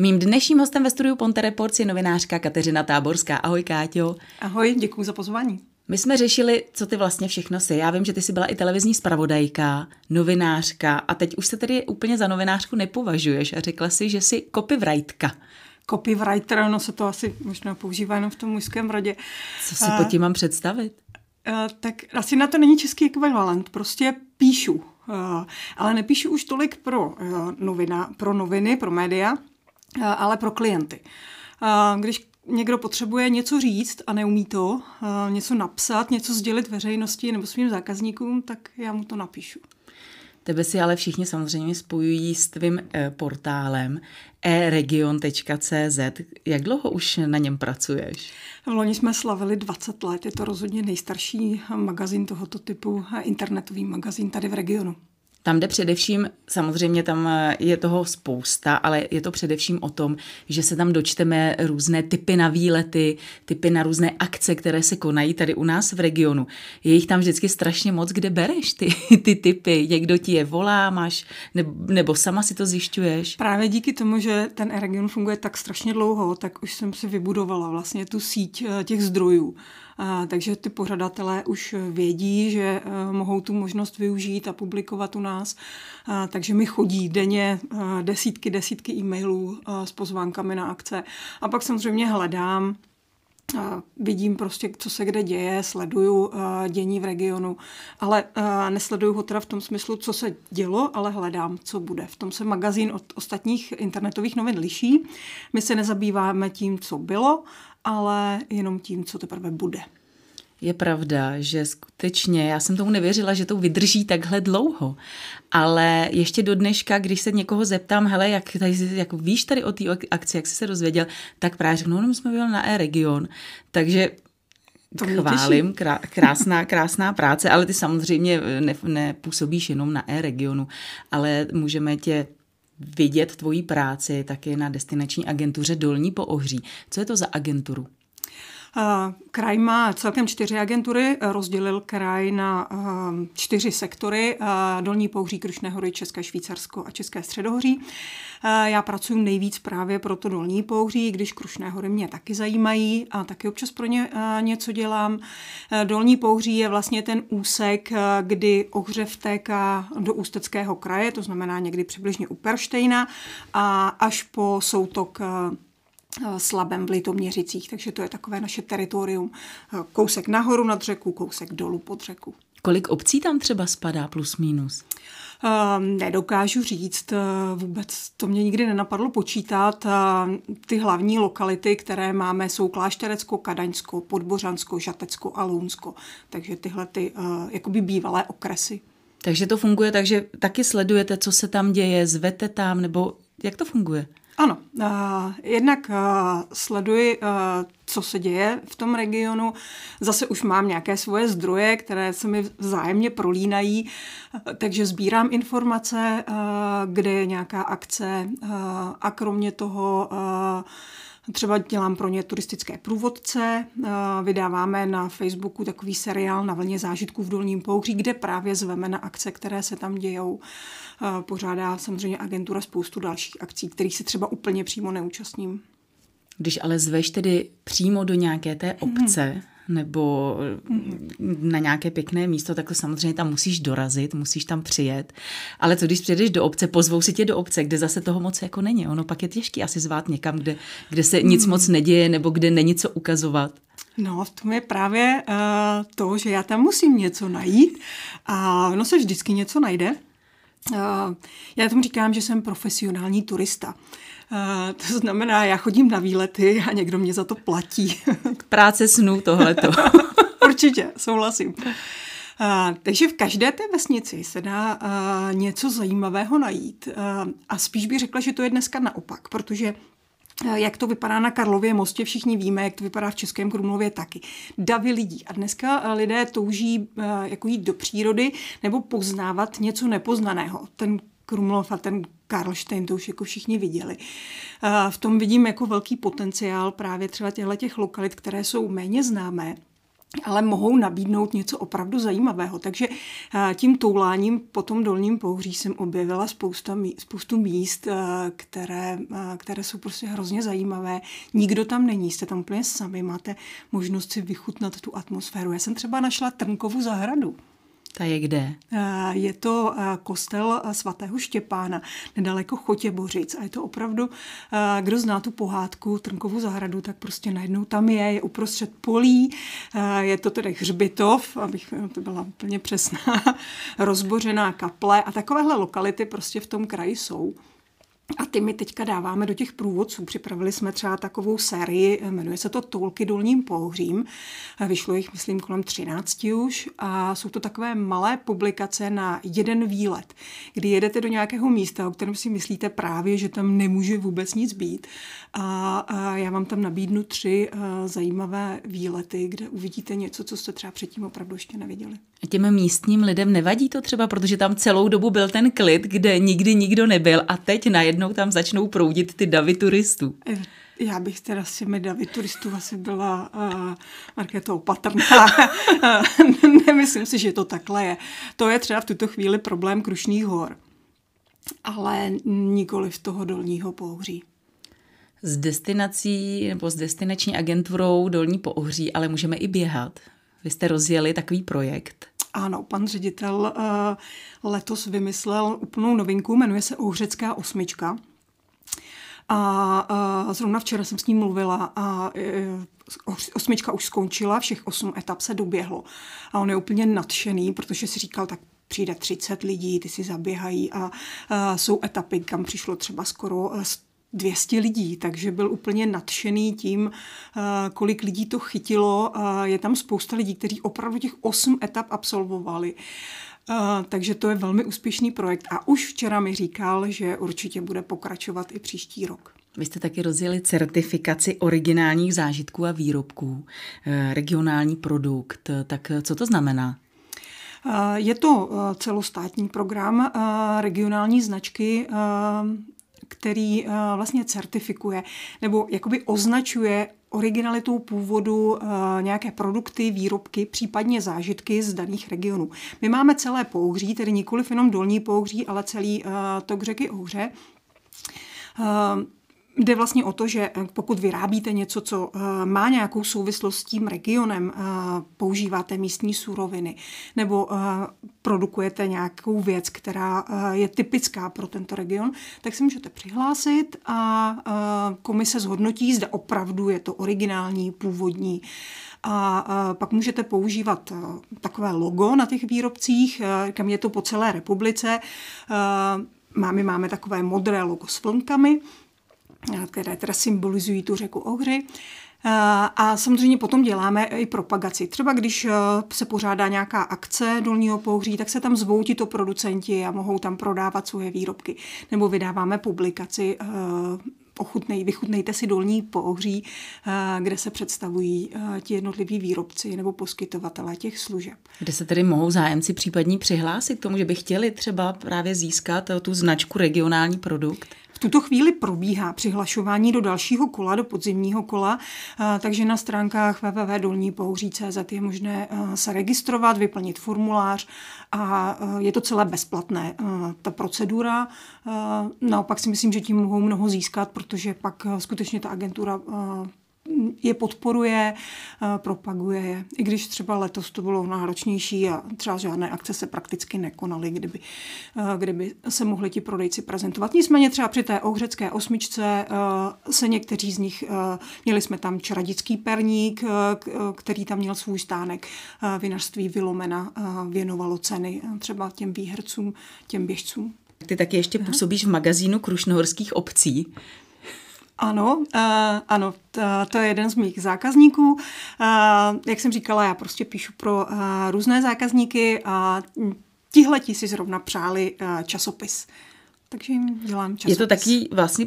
Mým dnešním hostem ve studiu Ponte Reports je novinářka Kateřina Táborská. Ahoj, Káťo. Ahoj, děkuji za pozvání. My jsme řešili, co ty vlastně všechno jsi. Já vím, že ty jsi byla i televizní zpravodajka, novinářka a teď už se tedy úplně za novinářku nepovažuješ a řekla si, že jsi copywriterka. Copywriter, no se to asi možná používá jenom v tom mužském rodě. Co si pod tím mám představit? tak asi na to není český ekvivalent, prostě píšu. ale nepíšu už tolik pro, novina, pro noviny, pro média, ale pro klienty. Když někdo potřebuje něco říct a neumí to, něco napsat, něco sdělit veřejnosti nebo svým zákazníkům, tak já mu to napíšu. Tebe si ale všichni samozřejmě spojují s tvým portálem eregion.cz. Jak dlouho už na něm pracuješ? V loni jsme slavili 20 let. Je to rozhodně nejstarší magazín tohoto typu, internetový magazín tady v regionu. Tam jde především, samozřejmě tam eh, je toho spousta, ale je to především o tom, že se tam dočteme různé typy na výlety, typy na různé akce, které se konají tady u nás v regionu. Je jich tam vždycky strašně moc, kde bereš ty, ty typy. Někdo ti je volá, máš, nebo, sama si to zjišťuješ? Právě díky tomu, že ten region funguje tak strašně dlouho, tak už jsem si vybudovala vlastně tu síť eh, těch zdrojů takže ty pořadatelé už vědí, že eh, mohou tu možnost využít a publikovat u nás. Takže mi chodí denně eh, desítky, desítky e-mailů eh, s pozvánkami na akce. A pak samozřejmě hledám vidím prostě, co se kde děje, sleduju dění v regionu, ale nesleduju ho teda v tom smyslu, co se dělo, ale hledám, co bude. V tom se magazín od ostatních internetových novin liší. My se nezabýváme tím, co bylo, ale jenom tím, co teprve bude. Je pravda, že skutečně, já jsem tomu nevěřila, že to vydrží takhle dlouho, ale ještě do dneška, když se někoho zeptám, hele, jak, tady, jak víš tady o té akci, jak jsi se dozvěděl, tak právě řeknu, no, jsme byli na e-region, takže to chválím, krá, krásná, krásná práce, ale ty samozřejmě ne, nepůsobíš jenom na e-regionu, ale můžeme tě vidět tvoji práci taky na destinační agentuře Dolní po Ohří. Co je to za agenturu? Kraj má celkem čtyři agentury, rozdělil kraj na čtyři sektory, Dolní Pouhří, Krušné hory, České Švýcarsko a České středohoří. Já pracuji nejvíc právě pro to Dolní Pouhří, když Krušné hory mě taky zajímají a taky občas pro ně něco dělám. Dolní Pouhří je vlastně ten úsek, kdy ohře vtéká do Ústeckého kraje, to znamená někdy přibližně u Perštejna a až po soutok Eh, slabem v Litoměřicích, takže to je takové naše teritorium. Eh, kousek nahoru nad řeku, kousek dolů pod řeku. Kolik obcí tam třeba spadá plus minus? Um, nedokážu říct, vůbec to mě nikdy nenapadlo počítat. Ty hlavní lokality, které máme, jsou Klášterecko, Kadaňsko, Podbořansko, Žatecko a Lounsko. Takže tyhle ty jakoby bývalé okresy. Takže to funguje tak, že taky sledujete, co se tam děje, zvete tam, nebo jak to funguje? Ano, jednak sleduji, co se děje v tom regionu. Zase už mám nějaké svoje zdroje, které se mi vzájemně prolínají, takže sbírám informace, kde je nějaká akce a kromě toho Třeba dělám pro ně turistické průvodce, vydáváme na Facebooku takový seriál na vlně zážitků v Dolním Pouhří, kde právě zveme na akce, které se tam dějou. Pořádá samozřejmě agentura spoustu dalších akcí, kterých se třeba úplně přímo neúčastním. Když ale zveš tedy přímo do nějaké té obce, hmm nebo na nějaké pěkné místo, tak to samozřejmě tam musíš dorazit, musíš tam přijet. Ale co když přijedeš do obce, pozvou si tě do obce, kde zase toho moc jako není. Ono pak je těžké asi zvát někam, kde, kde se nic moc neděje nebo kde není co ukazovat. No, v tom je právě uh, to, že já tam musím něco najít a ono se vždycky něco najde. Uh, já tomu říkám, že jsem profesionální turista. Uh, to znamená, já chodím na výlety a někdo mě za to platí. Práce snů tohleto. Určitě, souhlasím. Uh, takže v každé té vesnici se dá uh, něco zajímavého najít. Uh, a spíš bych řekla, že to je dneska naopak, protože jak to vypadá na Karlově mostě, všichni víme, jak to vypadá v Českém Krumlově taky. Davy lidí. A dneska lidé touží jako jít do přírody nebo poznávat něco nepoznaného. Ten Krumlov a ten Karlštejn, to už jako všichni viděli. V tom vidím jako velký potenciál právě třeba těchto těch lokalit, které jsou méně známé, ale mohou nabídnout něco opravdu zajímavého. Takže eh, tím touláním po tom dolním pouhří jsem objevila spousta, spoustu míst, eh, které, eh, které jsou prostě hrozně zajímavé. Nikdo tam není, jste tam úplně sami, máte možnost si vychutnat tu atmosféru. Já jsem třeba našla Trnkovu zahradu. Ta je kde? Je to kostel svatého Štěpána, nedaleko Chotěbořic. A je to opravdu, kdo zná tu pohádku Trnkovu zahradu, tak prostě najednou tam je, je uprostřed polí, je to tedy hřbitov, abych to byla úplně přesná, rozbořená kaple a takovéhle lokality prostě v tom kraji jsou. A ty my teďka dáváme do těch průvodců. Připravili jsme třeba takovou sérii, jmenuje se to Toulky dolním pohřím. Vyšlo jich, myslím, kolem 13 už a jsou to takové malé publikace na jeden výlet, kdy jedete do nějakého místa, o kterém si myslíte právě, že tam nemůže vůbec nic být. A, a já vám tam nabídnu tři zajímavé výlety, kde uvidíte něco, co jste třeba předtím opravdu ještě neviděli. A těm místním lidem nevadí to třeba, protože tam celou dobu byl ten klid, kde nikdy nikdo nebyl a teď najednou tam začnou proudit ty davy turistů. Já bych teda s těmi davy turistů asi byla uh, Markéto opatrná. Nemyslím si, že to takhle je. To je třeba v tuto chvíli problém Krušných hor, ale nikoli v toho dolního pouhří s destinací nebo s destinační agenturou Dolní Poohří, ale můžeme i běhat. Vy jste rozjeli takový projekt. Ano, pan ředitel uh, letos vymyslel úplnou novinku, jmenuje se Ohřecká osmička. A uh, zrovna včera jsem s ním mluvila a uh, osmička už skončila, všech osm etap se doběhlo. A on je úplně nadšený, protože si říkal, tak přijde 30 lidí, ty si zaběhají a uh, jsou etapy, kam přišlo třeba skoro 200 lidí, takže byl úplně nadšený tím, eh, kolik lidí to chytilo. Je tam spousta lidí, kteří opravdu těch 8 etap absolvovali. Eh, takže to je velmi úspěšný projekt a už včera mi říkal, že určitě bude pokračovat i příští rok. Vy jste taky rozjeli certifikaci originálních zážitků a výrobků, eh, regionální produkt. Tak co to znamená? Je to celostátní program regionální značky který uh, vlastně certifikuje nebo jakoby označuje originalitou původu uh, nějaké produkty, výrobky, případně zážitky z daných regionů. My máme celé pouhří, tedy nikoliv jenom dolní pouhří, ale celý uh, tok řeky Ohře. Jde vlastně o to, že eh, pokud vyrábíte něco, co eh, má nějakou souvislost s tím regionem, eh, používáte místní suroviny nebo produkujete nějakou věc, která je typická pro tento region, tak si můžete přihlásit a komise zhodnotí, zda opravdu je to originální, původní. A pak můžete používat takové logo na těch výrobcích, kam je to po celé republice. Máme, máme takové modré logo s vlnkami, které teda symbolizují tu řeku Ohři. A samozřejmě potom děláme i propagaci. Třeba když e, se pořádá nějaká akce Dolního Pohří, tak se tam zvou tito producenti a mohou tam prodávat svoje výrobky. Nebo vydáváme publikaci e, ochutnej, vychutnejte si dolní pohří, e, kde se představují ti jednotliví výrobci nebo poskytovatelé těch služeb. Kde se tedy mohou zájemci případně přihlásit k tomu, že by chtěli třeba právě získat tu značku regionální produkt? Tuto chvíli probíhá přihlašování do dalšího kola, do podzimního kola, takže na stránkách www.dolnípouří.cz je možné se registrovat, vyplnit formulář a je to celé bezplatné. Ta procedura, naopak si myslím, že tím mohou mnoho získat, protože pak skutečně ta agentura je podporuje, propaguje je. I když třeba letos to bylo náročnější a třeba žádné akce se prakticky nekonaly, kdyby, kdyby se mohli ti prodejci prezentovat. Nicméně třeba při té ohřecké osmičce se někteří z nich, měli jsme tam čaradický perník, který tam měl svůj stánek, vinařství Vilomena věnovalo ceny třeba těm výhercům, těm běžcům. Ty taky ještě působíš v magazínu Krušnohorských obcí. Ano, uh, ano, to, to je jeden z mých zákazníků. Uh, jak jsem říkala, já prostě píšu pro uh, různé zákazníky a tihleti si zrovna přáli uh, časopis. Takže jim dělám časopis. Je to taky vlastně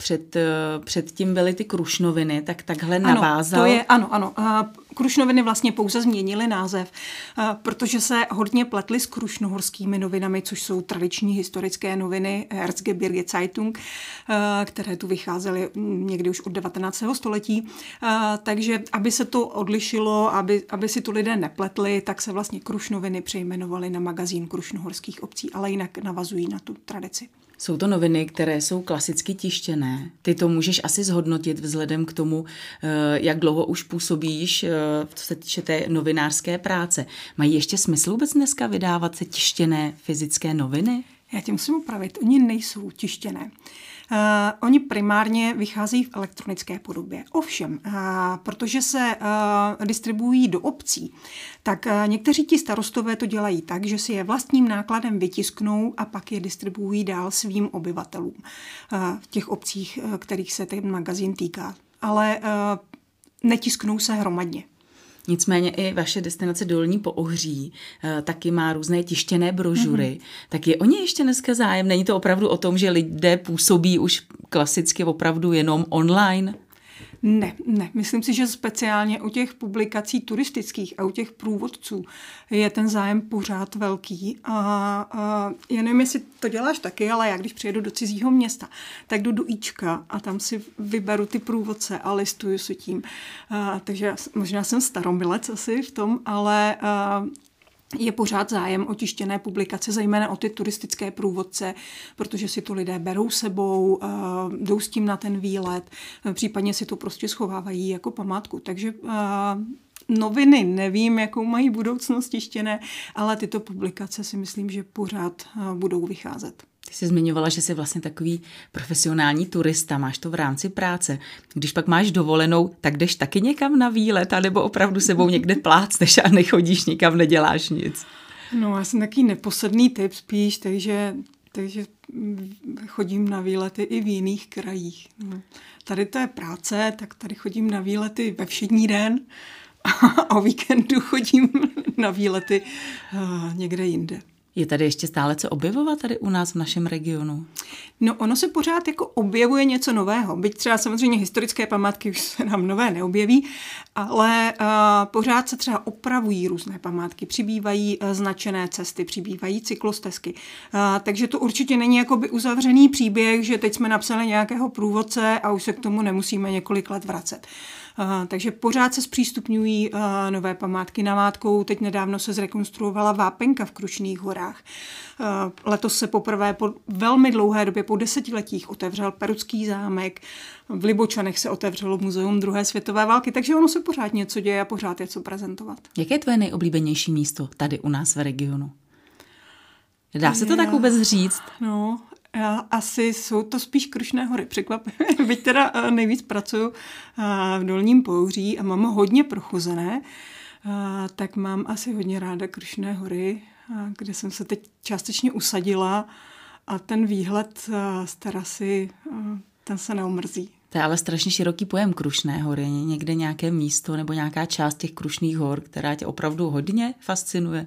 před, předtím byly ty krušnoviny, tak takhle navázal. Ano, to je, ano, ano. Krušnoviny vlastně pouze změnily název, protože se hodně pletly s krušnohorskými novinami, což jsou tradiční historické noviny Erzgebirge Zeitung, které tu vycházely někdy už od 19. století. Takže aby se to odlišilo, aby, aby si to lidé nepletli, tak se vlastně Krušnoviny přejmenovaly na magazín Krušnohorských obcí, ale jinak navazují na tu tradici. Jsou to noviny, které jsou klasicky tištěné. Ty to můžeš asi zhodnotit vzhledem k tomu, eh, jak dlouho už působíš, eh, co se týče té novinářské práce. Mají ještě smysl vůbec dneska vydávat se tištěné fyzické noviny? Já tě musím upravit, oni nejsou tištěné. Uh, oni primárně vycházejí v elektronické podobě. Ovšem, uh, protože se uh, distribuují do obcí, tak uh, někteří ti starostové to dělají tak, že si je vlastním nákladem vytisknou a pak je distribuují dál svým obyvatelům uh, v těch obcích, uh, kterých se ten magazín týká. Ale uh, netisknou se hromadně. Nicméně i vaše destinace Dolní po Ohří eh, taky má různé tištěné brožury. Mm-hmm. Tak je o ně ještě dneska zájem? Není to opravdu o tom, že lidé působí už klasicky opravdu jenom online? Ne, ne. Myslím si, že speciálně u těch publikací turistických a u těch průvodců je ten zájem pořád velký. A, a já nevím, jestli to děláš taky, ale já když přijedu do cizího města, tak jdu do Ička a tam si vyberu ty průvodce a listuju si tím. A, takže možná jsem staromilec asi v tom, ale a, je pořád zájem o tištěné publikace, zejména o ty turistické průvodce, protože si to lidé berou sebou, eh, jdou s tím na ten výlet, eh, případně si to prostě schovávají jako památku. Takže eh, noviny nevím, jakou mají budoucnost tištěné, ale tyto publikace si myslím, že pořád budou vycházet. Ty jsi zmiňovala, že jsi vlastně takový profesionální turista, máš to v rámci práce. Když pak máš dovolenou, tak jdeš taky někam na výlet, anebo opravdu sebou někde plácneš a nechodíš nikam, neděláš nic? No, já jsem takový neposedný typ spíš, takže, takže chodím na výlety i v jiných krajích. No. Tady to je práce, tak tady chodím na výlety ve všední den a o víkendu chodím na výlety uh, někde jinde. Je tady ještě stále co objevovat tady u nás v našem regionu? No ono se pořád jako objevuje něco nového. Byť třeba samozřejmě historické památky už se nám nové neobjeví, ale uh, pořád se třeba opravují různé památky, přibývají uh, značené cesty, přibývají cyklostezky. Uh, takže to určitě není jakoby uzavřený příběh, že teď jsme napsali nějakého průvodce a už se k tomu nemusíme několik let vracet. Takže pořád se zpřístupňují nové památky namátkou. Teď nedávno se zrekonstruovala vápenka v Krušných horách. Letos se poprvé po velmi dlouhé době, po desetiletích, otevřel Perucký zámek. V Libočanech se otevřelo muzeum druhé světové války, takže ono se pořád něco děje a pořád je co prezentovat. Jaké je tvoje nejoblíbenější místo tady u nás v regionu? Dá se to tak vůbec říct? No, asi jsou to spíš Krušné hory, překvapivě. Byť teda eh, nejvíc pracuju eh, v Dolním Pouří a mám hodně prochozené, eh, tak mám asi hodně ráda Krušné hory, kde jsem se teď částečně usadila a ten výhled z terasy, ten se neomrzí. To je ale strašně široký pojem Krušné hory. Někde nějaké místo nebo nějaká část těch Krušných hor, která tě opravdu hodně fascinuje?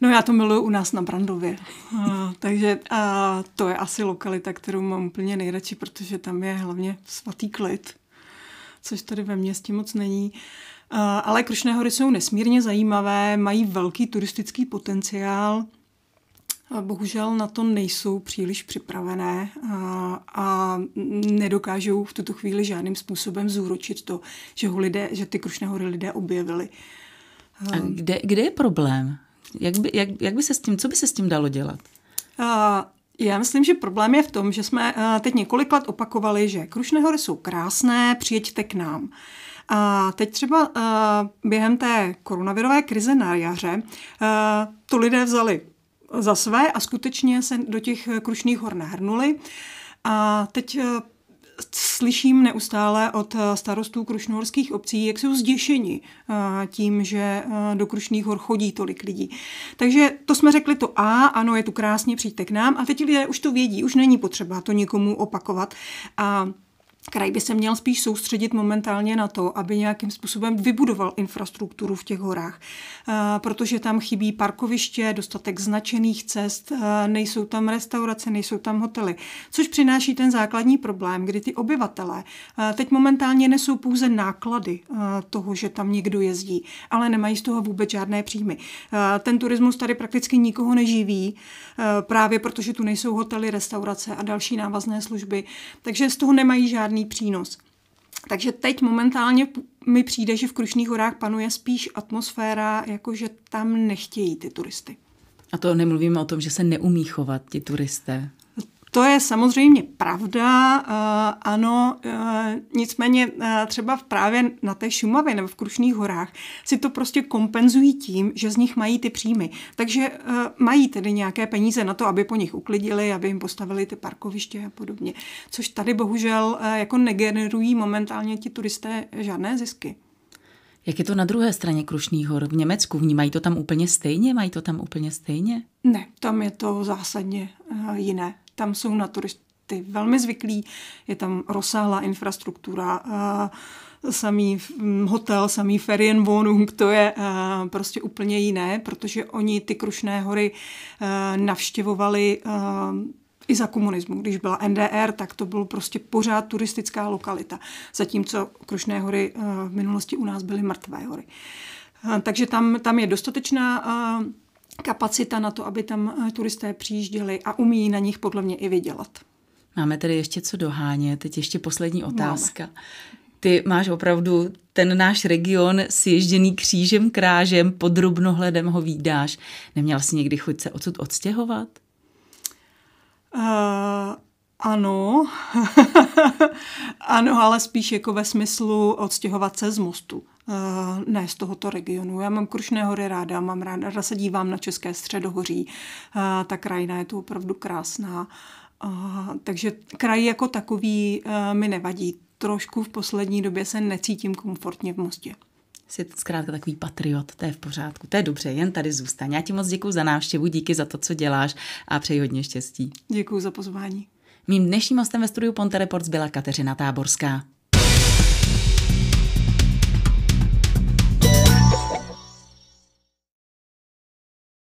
No já to miluju u nás na Brandově. A, takže a to je asi lokalita, kterou mám úplně nejradši, protože tam je hlavně svatý klid, což tady ve městě moc není. A, ale Krušné hory jsou nesmírně zajímavé, mají velký turistický potenciál. A bohužel na to nejsou příliš připravené a, a nedokážou v tuto chvíli žádným způsobem zúročit to, že, ho lidé, že ty Krušné hory lidé objevili. A kde, kde je problém? Jak by, jak, jak by se s tím, co by se s tím dalo dělat? Uh, já myslím, že problém je v tom, že jsme uh, teď několik let opakovali, že Krušné hory jsou krásné, přijeďte k nám. A teď třeba uh, během té koronavirové krize na jaře uh, to lidé vzali za své a skutečně se do těch Krušných hor nahrnuli. A teď slyším neustále od eh, starostů krušnohorských obcí, jak jsou zděšeni eh, tím, že eh, do Krušných hor chodí tolik lidí. Takže to jsme řekli to A, ano, je tu krásně, přijďte k nám a teď lidé už to vědí, už není potřeba to nikomu opakovat. A Kraj by se měl spíš soustředit momentálně na to, aby nějakým způsobem vybudoval infrastrukturu v těch horách, eh, protože tam chybí parkoviště, dostatek značených cest, eh, nejsou tam restaurace, nejsou tam hotely, což přináší ten základní problém, kdy ty obyvatelé eh, teď momentálně nesou pouze náklady toho, že tam někdo jezdí, ale nemají z toho vůbec žádné příjmy. Ten turismus tady prakticky nikoho neživí, právě protože tu nejsou hotely, restaurace a další návazné služby, takže z toho nemají žádný žádný přínos. Takže teď momentálně mi přijde, že v Krušných horách panuje spíš atmosféra, jakože tam nechtějí ty turisty. A to nemluvíme o tom, že se neumí chovat ti turisté. To je samozřejmě pravda, uh, ano, uh, nicméně uh, třeba právě na té Šumavě nebo v Krušných horách si to prostě kompenzují tím, že z nich mají ty příjmy. Takže mají tedy nějaké peníze na to, aby po nich uklidili, aby jim postavili ty parkoviště a podobně. Což tady bohužel jako negenerují momentálně ti turisté žádné zisky. Jak je to na druhé straně Krušných hor v Německu? Vnímají to tam úplně stejně? Mají to tam úplně stejně? Ne, tam je to zásadně jiné tam jsou na turisty velmi zvyklí, je tam rozsáhlá infrastruktura, samý hotel, samý Ferienwohnung, to je prostě úplně jiné, protože oni ty Krušné hory navštěvovali i za komunismu. Když byla NDR, tak to bylo prostě pořád turistická lokalita. Zatímco Krušné hory v minulosti u nás byly mrtvé hory. Takže tam, tam je dostatečná kapacita na to, aby tam eh, turisté přijížděli a umí na nich podle mě i vydělat. Máme tedy ještě co dohánět. Teď ještě poslední otázka. Máme. Ty máš opravdu ten náš region s ježděný křížem, krážem, pod drobnohledem ho výdáš. Neměl jsi někdy chuť se odsud odstěhovat? Uh, ano, ano, ale spíš jako ve smyslu odstěhovat se z mostu. Uh, ne z tohoto regionu. Já mám Krušné hory ráda, mám ráda, ráda se dívám na České středohoří. Uh, ta krajina je tu opravdu krásná. Uh, takže kraj jako takový mi nevadí. Trošku v poslední době se necítím komfortně v Mostě. Jsi zkrátka takový patriot, to je v pořádku, to je dobře, jen tady zůstaň. Já ti moc děkuji za návštěvu, díky za to, co děláš a přeji hodně štěstí. Děkuji za pozvání. Mým dnešním hostem ve studiu Ponte Reports byla Kateřina Táborská.